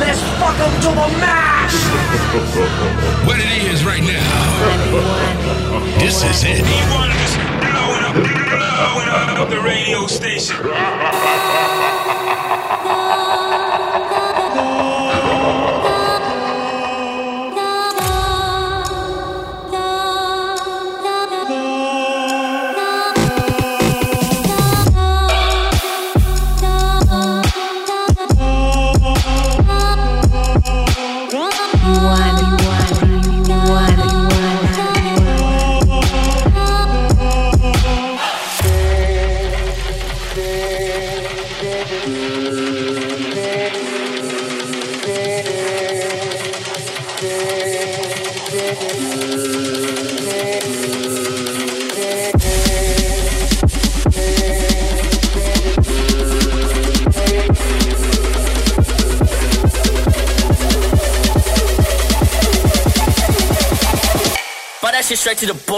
Let's fuck 'em to the max. What it is right now. This is it. E1 is blowing up, blowing up the radio station. back to the.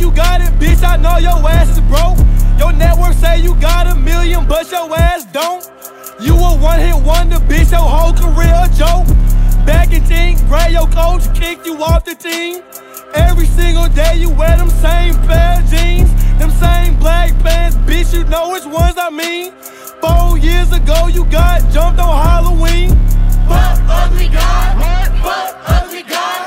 You got it, bitch. I know your ass is broke. Your network say you got a million, but your ass don't. You a one hit wonder, bitch. Your whole career a joke. Back in teen, grade your coach kicked you off the team. Every single day you wear them same pair of jeans, them same black pants, bitch. You know which ones I mean. Four years ago you got jumped on Halloween. Fuck ugly God. Fuck ugly God.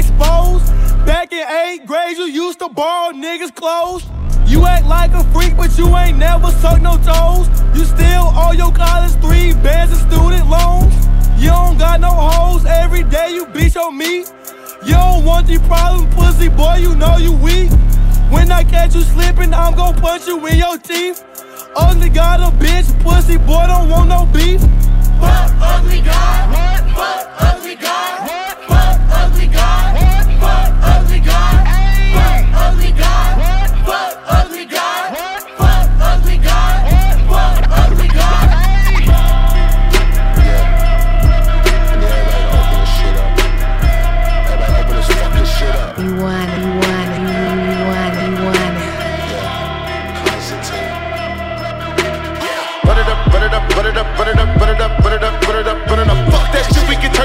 Exposed. Back in eighth grade, you used to borrow niggas' clothes. You act like a freak, but you ain't never sucked no toes. You still owe your college three bands of student loans. You don't got no hoes, every day you beat your meat. You don't want the problem, pussy boy, you know you weak. When I catch you slipping, I'm gon' punch you in your teeth. Ugly got a bitch, pussy boy, don't want no beef. Fuck ugly God. Fuck ugly God. Fuck ugly God.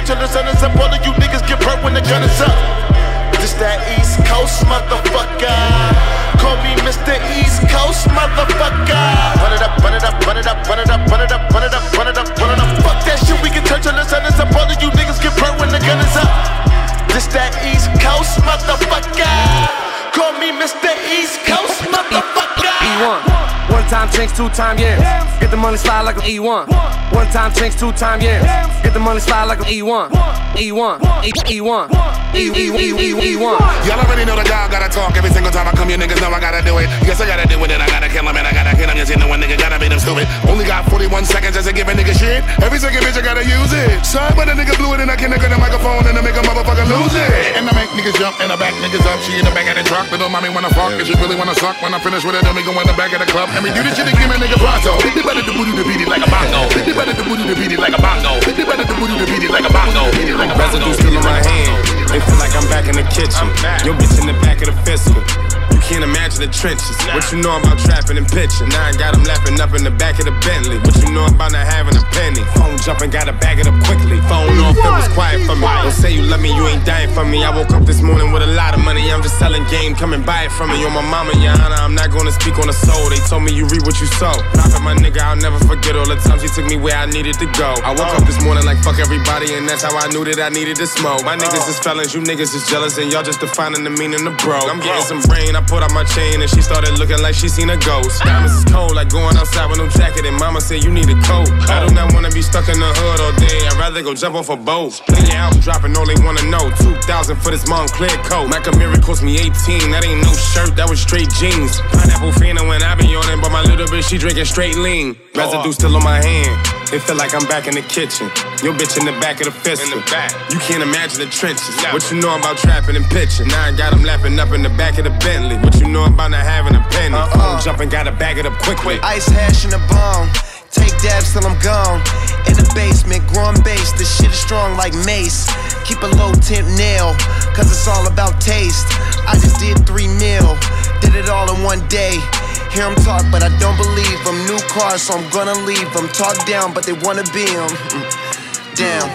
Turn the sun is up. All of you niggas get burnt when the gun is up. This that East Coast motherfucker. Call me Mr. East Coast motherfucker. Run it up, run it up, run it up, run it up, run it up, run it up, run it up, run it up. Fuck that shit, we turn till the sun is up. All of you niggas get burnt when the gun is up. This that East Coast motherfucker. Call me Mr. East Coast motherfucker. E1. Time drinks, two time, yeah. Get the money slide like an E1. One time drinks, two time, yeah. Get the money slide like an E1. E1, E1, E1, E1. Y'all already know the dog gotta talk every single time I come. You niggas know I gotta do it. Yes, I gotta do it, and I gotta kill him, and I gotta hit him. You see, no one nigga gotta beat him stupid. Only got 41 seconds just to give a nigga shit. Every second bitch, I gotta use it. Sorry, but a nigga blew it, and I can't get the microphone, and I make a motherfucker lose it. And I make niggas jump, and I back niggas up. She in the back of the truck, little mommy wanna fuck, and she really wanna suck. When I finish with it, then we go in the back of the club, and we do this shit again, my nigga pronto. They better do booty to beat the trenches. What you know about trapping and pitching? Now I got them laughing up in the back of the Bentley. What you know about not having a penny? Phone jumping, gotta bag it up quickly. Phone off, it was quiet for me. Don't say you love me, you ain't dying for me. I woke up this morning with a lot of money. I'm just selling game, come and buy it from me. You're my mama, your honor. I'm not gonna speak on the soul. They told me you read what you sow. Prophet, my nigga, I'll never forget all the times he took me where I needed to go. I woke up this morning like fuck everybody, and that's how I knew that I needed to smoke. My niggas is felons, you niggas is jealous, and y'all just defining the meaning of bro. I'm getting some brain, I put out my chain, and she started looking like she seen a ghost. Diamonds is cold, like going outside with no jacket, and mama said you need a coat. I do not wanna be stuck in the hood all day, I'd rather go jump off a boat. Play your album dropping, all they wanna know. 2,000 for this Moncler coat. Mike Amiri cost me 18, that ain't no shirt, that was straight jeans. Pineapple Fanta when I be on but my little bitch, she drinking straight lean. Residue still on my hand. It feel like I'm back in the kitchen. Your bitch in the back of the fiscal. You can't imagine the trenches. What you know about trapping and pitching? Now I got them laughing up in the back of the Bentley. What you know about not having a penny? Uh-huh. Phone jumping, gotta bag it up quick, quickly. Ice hash in the bone. Take dabs till I'm gone. In the basement, growing bass. This shit is strong like mace. Keep a low tint nail, cause it's all about taste. I just did three mil, did it all in one day. Hear 'em talk, but I don't believe 'em. New cars, so I'm gonna leave 'em. Talk down, but they wanna be 'em. Damn.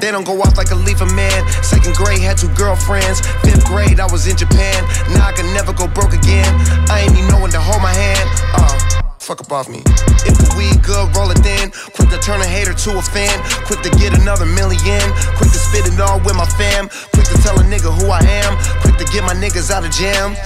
They don't go off like a leafer man. Second grade, had two girlfriends. Fifth grade, I was in Japan. Now I can never go broke again. I ain't even when to hold my hand. Uh, fuck up off me. If the weed good, roll it thin. Quick to turn a hater to a fan. Quick to get another million. Quick to spit it all with my fam. Quick to tell a nigga who I am. Quick to get my niggas out of jam.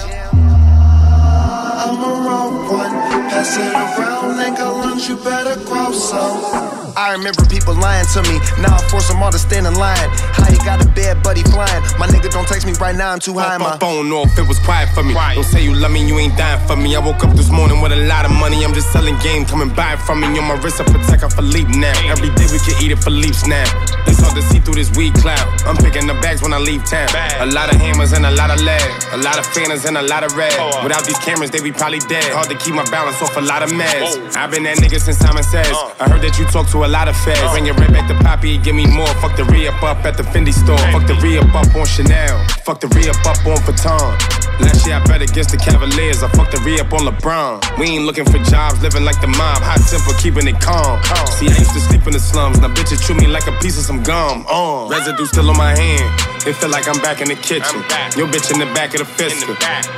I'm a raw one. Pass it around like a lunch, you better grow some. I remember people lying to me. Now I force them all to stand in line. How you got a bad buddy flying? My nigga don't text me right now, I'm too high. My My phone off, it was quiet for me. Don't say you love me, you ain't dying for me. I woke up this morning with a lot of money. I'm just selling game, coming buy it from me. On my wrist, I protect her for leap now. Every day we can eat it for leaps now. It's hard to see through this weed cloud. I'm picking the bags when I leave town. A lot of hammers and a lot of lead. A lot of fanners and a lot of red. Without these cameras, they be probably dead. Hard to keep my balance off a lot of meds. I've been that nigga since Simon says. I heard that you talk to a lot of feds. Bring it right back to Poppy, give me more. Fuck the re up up at the Fendi store. Fuck the re up up on Chanel. Fuck the re up up on Vuitton. Last year I bet against the Cavaliers. I fucked the re up on LeBron. We ain't looking for jobs, living like the mob. Hot temper, keeping it calm. See, I used to sleep in the slums. Now bitches chew me like a piece of some gum. Uh, residue still on my hand. It feel like I'm back in the kitchen. Your bitch in the back of the fiscal.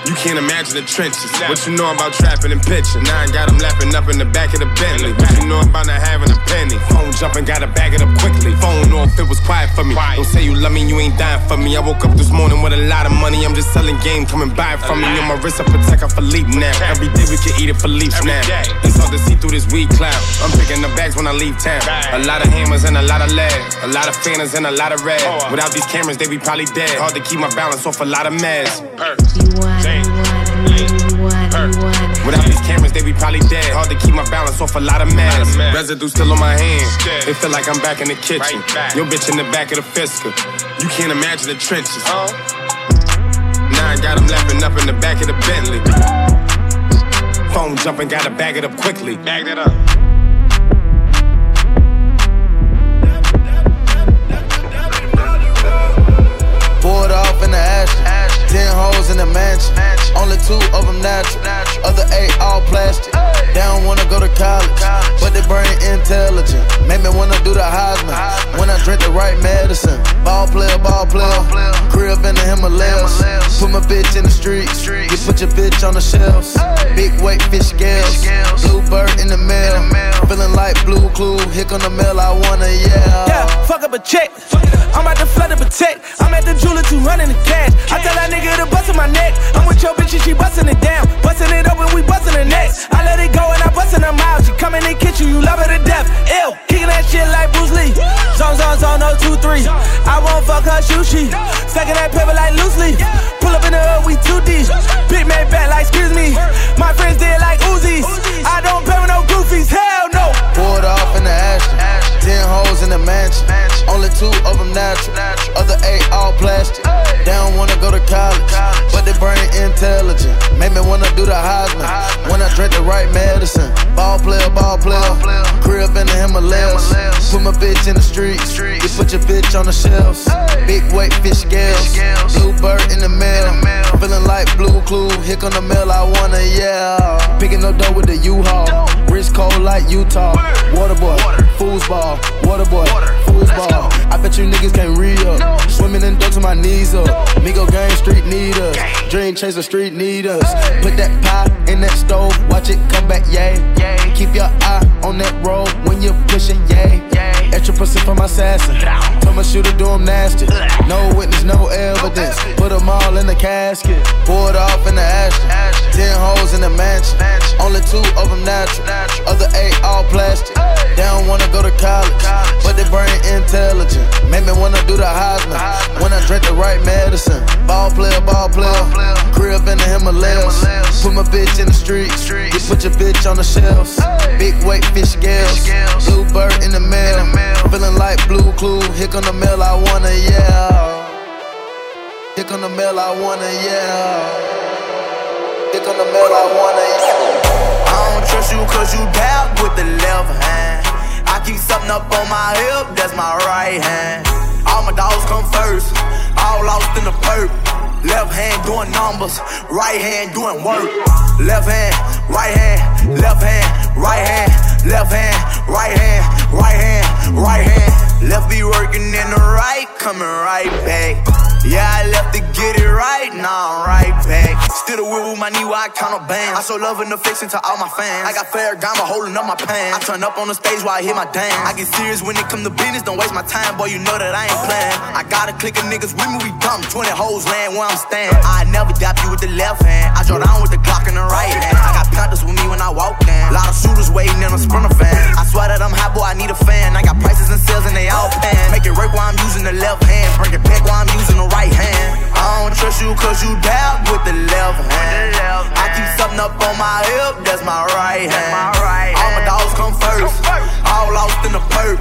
You can't imagine the trenches. What you know about trapping and pitching? Now I got them laughing up in the back of the Bentley. What you know about not having a penny? Phone jumping, gotta bag it up quickly. Phone off, it was quiet for me. Don't say you love me, you ain't dying for me. I woke up this morning with a lot of money. I'm just selling game, coming buy it from me. On my wrist, I protect her for leap now. Every day we can eat it for leaps now. It's hard to see through this weed cloud. I'm picking the bags when I leave town. A lot of hammers and a lot of lead. A lot of fanners and a lot of red. Without these cameras, they be probably dead. Hard to keep my balance off a lot of meds. Without these cameras, they be probably dead. Hard to keep my balance off a lot of meds. Residue still on my hands. It feel like I'm back in the kitchen. Your bitch in the back of the fiscal. You can't imagine the trenches. Now I got them laughing up in the back of the Bentley. Phone jumping, gotta bag it up quickly. Bag that up. In the mansion. Only two of them natural. Other eight all plastic. They don't wanna go to college, but they brain intelligent. Make me wanna do the Heisman when I drink the right medicine. Ball player, ball player. Crib in the Himalayas. Put my bitch in the streets. You put your bitch on the shelves. Big weight fish scales. Bluebird in the mail. Feeling like blue clue. Here come the mail I wanna yell. Yeah, fuck up a check. I'm about to flood I'm at the jeweler 200 in the cash. I tell that nigga to bust in my neck. I'm with your bitch and she bustin' it down. Bustin' it up and we bustin' the next. I let it go and I bustin' them out. She come in the kitchen, you love her to death. Ew, kicking that shit like Bruce Lee. Zone, zone, zone, no two, three. I won't fuck her shoe she. Stacking that paper like loosely. Pull up in the hood, we too deep. Big man back like, excuse me. My friends did like Uzis. I don't pay with no goofies, hell Poured off in the Ashton. Ten hoes in the mansion. Only two of them natural. Other eight all plastic. They don't wanna go to college, but they brain intelligent. Make me wanna do the Heisman. When I drink the right medicine. Ball player, ball player. Crib in the Himalayas. Put my bitch in the streets. You put your bitch on the shelves. Big weight fish scales. Blue bird in the mail. Feeling like blue clue. Here come the mail, I wanna yell. Picking no dough with the U-Haul. Utah. Water boy, foosball. Water boy, foosball. I bet you niggas can't read up. Swimming in ducks with my knees up. Migo gang street need us. Dream chaser street need us. Put that pie in that stove. Watch it come back, yay. Keep your eye on that road when you're pushing, yay. Extra percent for my assassin. Tell my shooter do him nasty. No witness, no evidence. Put them all in the casket. Poured off in the Ashton. Ten hoes in the mansion. Only two of them natural. Other eight all plastic. They don't wanna go to college, but they brain intelligent. Make me wanna do the Heisman. When I drink the right medicine. Ball player, ball player. Crib in the Himalayas. Put my bitch in the streets. You put your bitch on the shelves. Big weight fish scales. Blue bird in the mail. Feeling like blue clue. Here come the mail, I wanna yell. Here come the mail, I wanna yell. Here come the mail, I wanna yell. I don't trust you cause you dab with the left hand. Keep something up on my hip, that's my right hand. All my dogs come first, all lost in the perp. Left hand doing numbers, right hand doing work. Left hand, right hand, left hand, right hand, left hand, right hand, right hand, right hand. Left be working in the right, coming right back. Yeah, I left to get it right, now I'm right back. Still the with my knee while I count a band. I show love and affection to all my fans. I got fair diamond holding up my pants. I turn up on the stage while I hit my dance. I get serious when it come to business, don't waste my time, boy, you know that I ain't playing. I got a clique of niggas with me, we dumb. 20 hoes land where I'm staying. I never dap you with the left hand. I draw down with the clock in the right hand. I got Panthers with me when I walk in. Lot of shooters waiting in a sprinter fan. I swear that I'm hot, boy, I need a fan. I got prices and sales and they all pan. Make it work while I'm using the left hand. Bring it back while I'm using the right hand. I don't trust you cause you dab with the left hand. I keep something up on my hip, that's my right hand. All my dogs come first, all lost in the perp.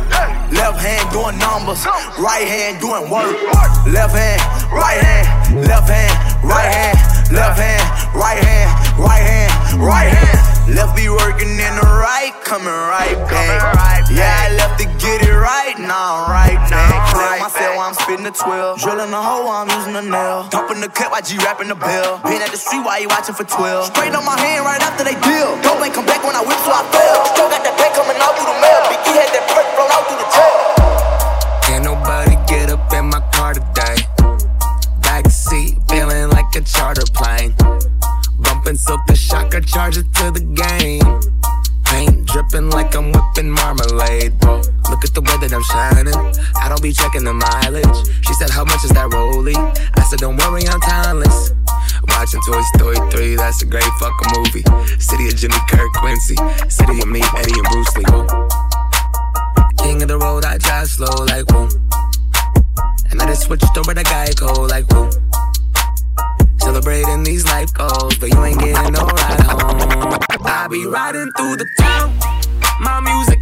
Left hand doing numbers, right hand doing work. Left hand, right hand, left hand, right hand, left hand, right hand, right hand, right hand. Left be working in the right, coming right back. Yeah, I left to get it right, now I'm right back. Clear myself while I'm spitting the 12. Drilling the hole while I'm using the nail. Dumping the clip while G rapping the bill. Been at the street while you watching for 12. Straight on my hand right after they deal. Don't make come back when I whip, so I fell. Still got that back coming out through the mail. Biggie had that perk blown out through the tail. I'm shining. I don't be checking the mileage. She said, How much is that rollie? I said, Don't worry, I'm timeless. Watching Toy Story 3, that's a great fucking movie. City of Jimmy Kirk Quincy. City of me, Eddie and Bruce Lee. King of the road, I drive slow like woo. And I just switched over to Geico like woo. Celebrating these life goals, but you ain't getting no ride home. I be riding through the town, my music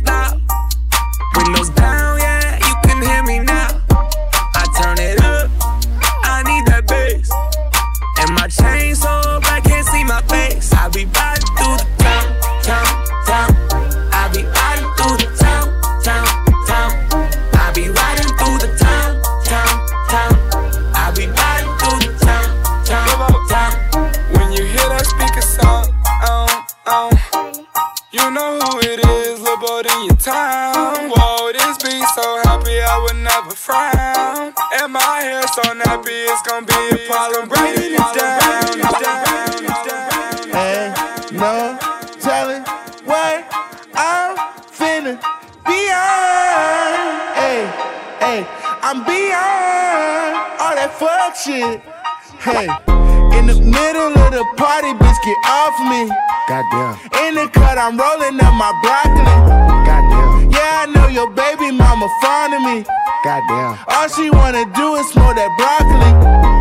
baby mama fond of me. Goddamn. All she wanna do is smoke that broccoli.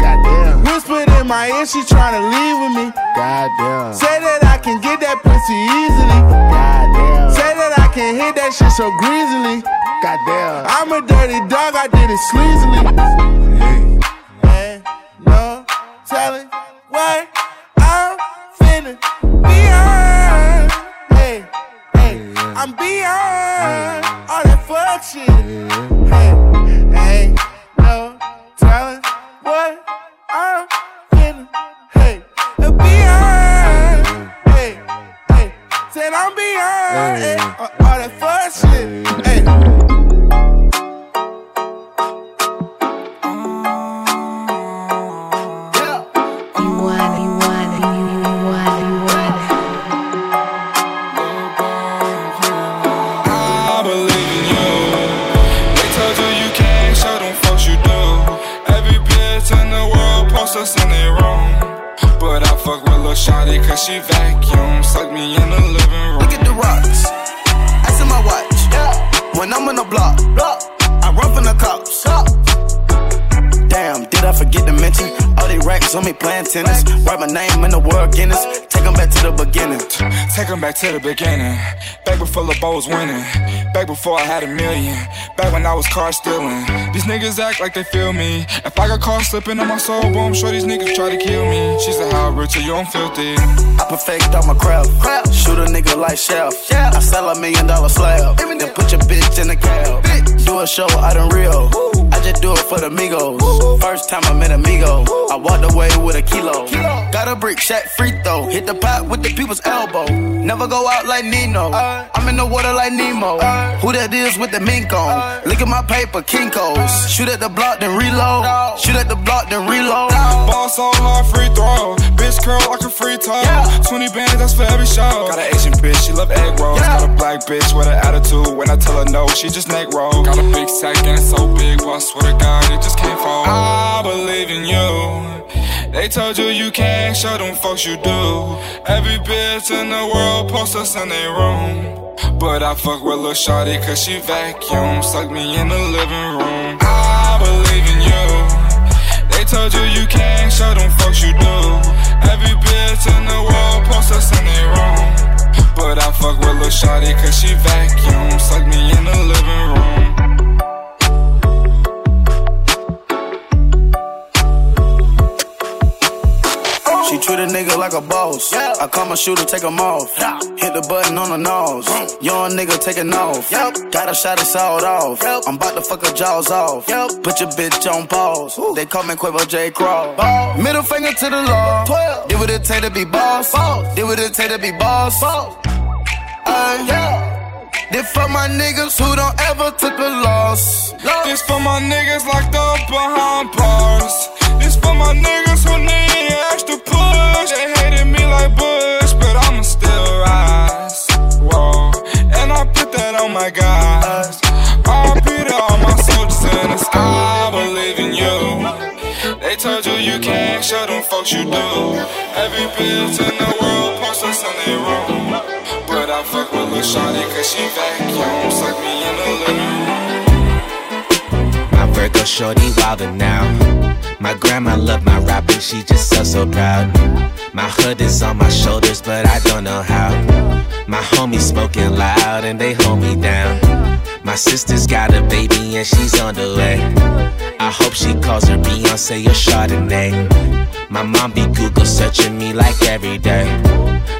Goddamn. Whispered in my ear, she tryna leave with me. Goddamn. Say that I can get that pussy easily. Goddamn. Say that I can hit that shit so greasily. Goddamn. I'm a dirty dog, I did it sleazily. Ain't no telling what I'm finna be on. Hey, hey, I'm beyond shit. Hey, ain't no telling what I'm finna. Hey, beyond. Hey, hey, said I'm beyond hey, all that fuck shit. Take 'em back to the beginning. Back before LeBeau was winning. Back before I had a million. Back when I was car stealing. These niggas act like they feel me. If I got caught slipping on my soul, boy, I'm sure these niggas try to kill me. She said, How rich are you? I'm filthy. I perfect all my craft. Shoot a nigga like Chef. I sell a million dollar slab. Then put your bitch in the cab. Do a show out in Rio. I just do it for the Migos. First time I met Amigo. I walked away with a kilo. Got a brick, shot free throw. Hit the pot with the people's elbow. Never go out like Nino. I'm in the water like Nemo. Who that is with the mink on? Look at my paper, Kinko's. Shoot at the block, then reload. Shoot at the block, then reload. Boss all hard free throw. Bitch curl like a free throw. 20 bands, that's for every show. Got an Asian bitch, she love egg rolls. Got a black bitch with an attitude. When I tell her no, she just neck roll. Got a big sack and it's so big, boy, I swear to God, it just can't fall. I believe in you. They told you you can't show them folks you do. Every bitch in the world posts us in their room. But I fuck with Lil Shawty cause she vacuum. Suck me in the living room. I believe in you. They told you you can't show them folks you do. Every bitch in the world posts us in their room. But I fuck with Lil Shawty cause she vacuum. Suck me in the living room. Like a boss. I call my shooter, take him off. Hit the button on the nose. Young nigga taking off. Got a shot of sawed off. I'm about to fuck her jaws off. Put your bitch on pause. They call me Quavo J. Crawl. Middle finger to the law. Did what it take to be boss. Did what it take to be boss. Ay. This for my niggas who don't ever took a loss. This for my niggas locked up behind bars. This for my niggas who need extra push. Like Bush, but I'ma still rise. Whoa, and I put that on my guys. RP to all my soldiers in the sky. I believe in you. They told you you can't show them folks you do. Every bitch in the world posts us in their room. But I fuck with Lil Shawty cause she vacuum. Suck me in the living room. Virgo shorty wilder now. My grandma loved my rapping, she just so so proud. My hood is on my shoulders, but I don't know how. My homies smoking loud and they hold me down. My sister's got a baby and she's on the way. I hope she calls her Beyonce or Chardonnay. My mom be Google searching me like every day.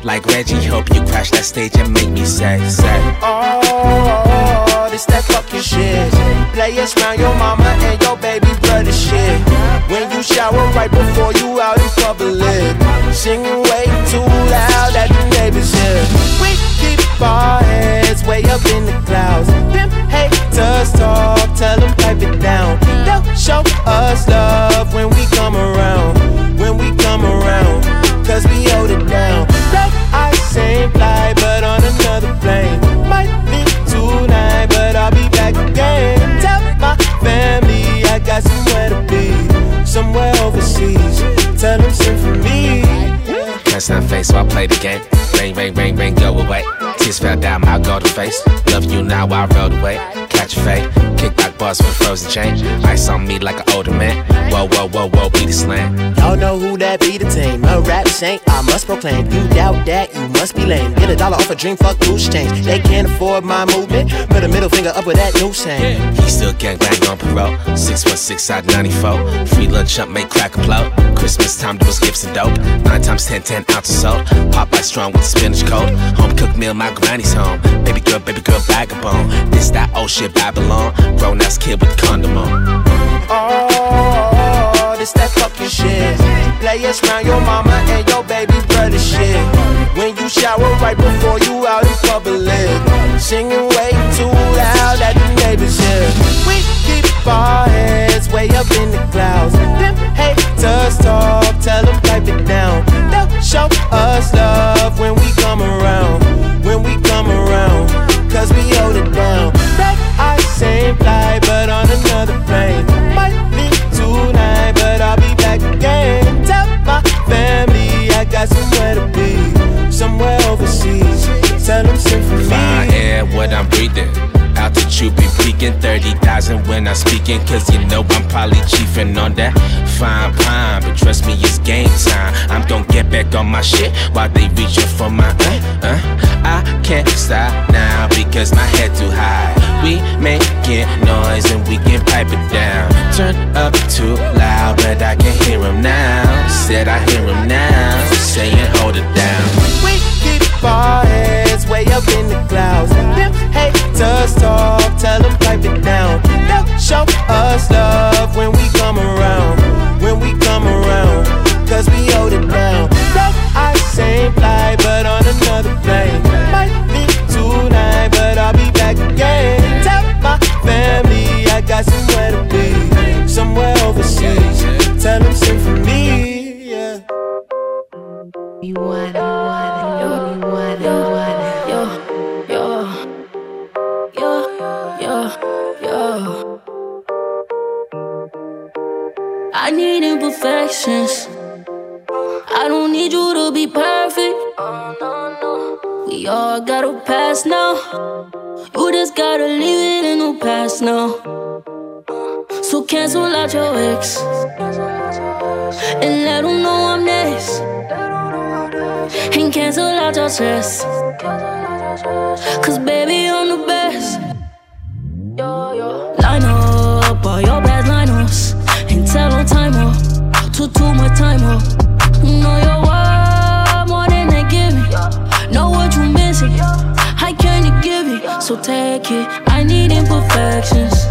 Like Rejjie, hope you crash that stage and make me say, say. Oh, oh, oh, oh this that fucking shit. Play it round your mama and your baby brother shit. When you shower right before you out in public, singing While I play the game. Ring, ring, ring, ring, go away. Tears fell down my golden face. Love you now, I rode away. Catch a fade. Kickback bars with frozen change. Ice on me like an older man. Whoa, whoa, whoa, whoa, be the slang. Y'all know who that be the team. A rap saint, I must proclaim. You doubt that, you must be lame. Get a dollar off a dream, fuck loose change. They can't afford my movement. Put a middle finger up with that new chain. He still gang bang on parole. 616 side 94. Free lunch up, make crack upload. Christmas time, do us gifts and dope. 9 times 10, 10 ounces sold. Popeye strong with the spinach cold. Home cooked meal, my granny's home. Baby girl, baby girl, bag of bone. This that old shit Babylon. Grown ass kid with condom on. Oh, this that fucking shit. Players round your mama and your baby brother shit. When you shower right before you out in public, singing way too loud at the neighbors hear. We keep our heads way up in the clouds. Them haters talk, tell them pipe it down. They'll show us love 30,000 when I'm speaking. Cause you know I'm probably chiefing on that fine pine. But trust me, it's game time. I'm gonna get back on my shit while they reaching for my uh, uh. I can't stop now because my head too high. We making noise and we can pipe it down. Turn up too loud, but I can hear him now. Said I hear him now, saying hold it down. Our heads way up in the clouds. Them haters talk, tell them pipe it down. They'll show us love when we come around. When we come around, cause we hold it down. That I same fly, but on another You just gotta leave it in the past now. So cancel out your ex and let them know I'm next. And cancel out your stress. Cause baby, I'm the best. So take it. I need imperfections.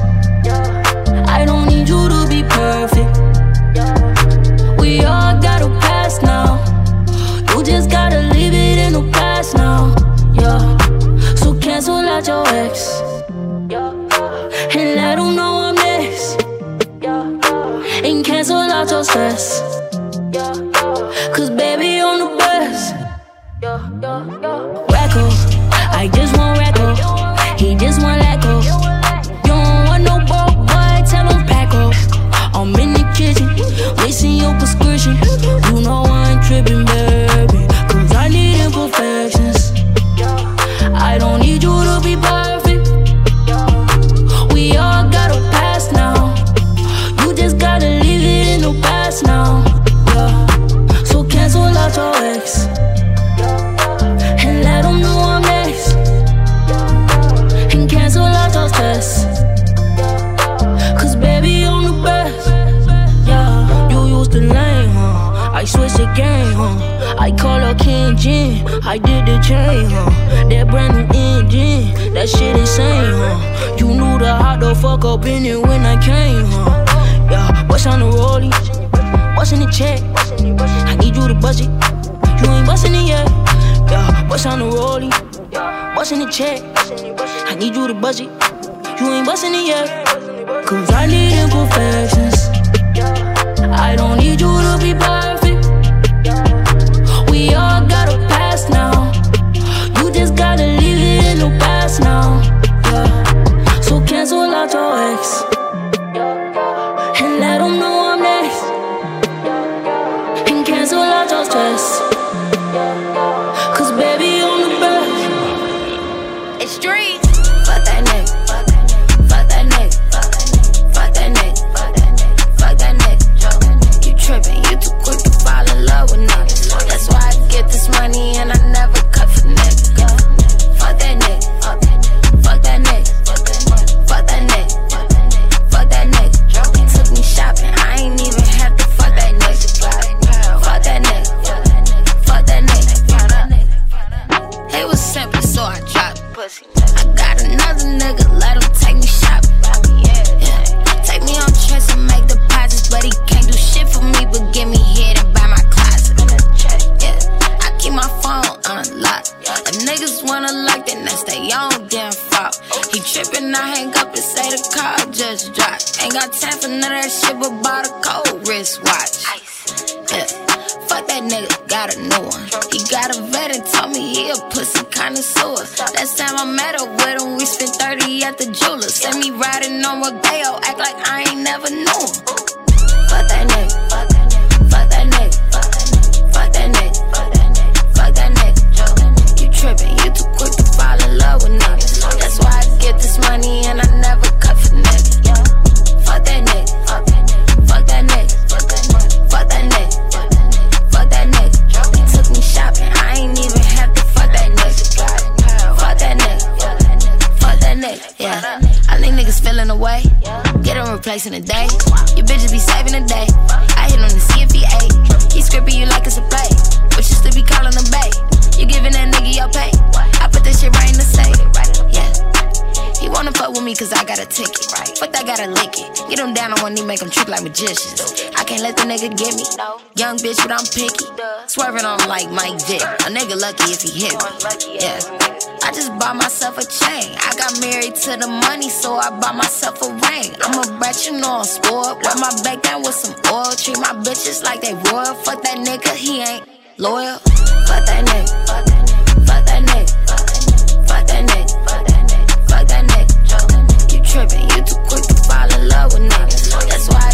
What's on the rollie? What's in the check? I need you to bust it. You ain't busting it yet. Replacing a day. Your bitches be saving a day. I hit on to see if he ate. He scripting you like it's a play. But you still be calling him bae. You giving that nigga your pay. I put this shit right in the safe. Yeah. He wanna fuck with me cause I got a ticket. Fuck that, gotta lick it. Get him down on one knee, make him trick like magicians. I can't let the nigga get me. Young bitch, but I'm picky. Swerving on like Mike Vick. A nigga lucky if he hit me. Yeah. I just bought myself a chain. I got married to the money, so I bought myself a ring. I'm a brat, you know I'm spoiled. Wear my back down with some oil. Treat my bitches like they royal. Fuck that nigga, he ain't loyal. Fuck that nigga. Fuck that nigga. Fuck that nigga. Fuck that nigga. Fuck that nigga. You tripping, you too quick to fall in love with niggas. That's why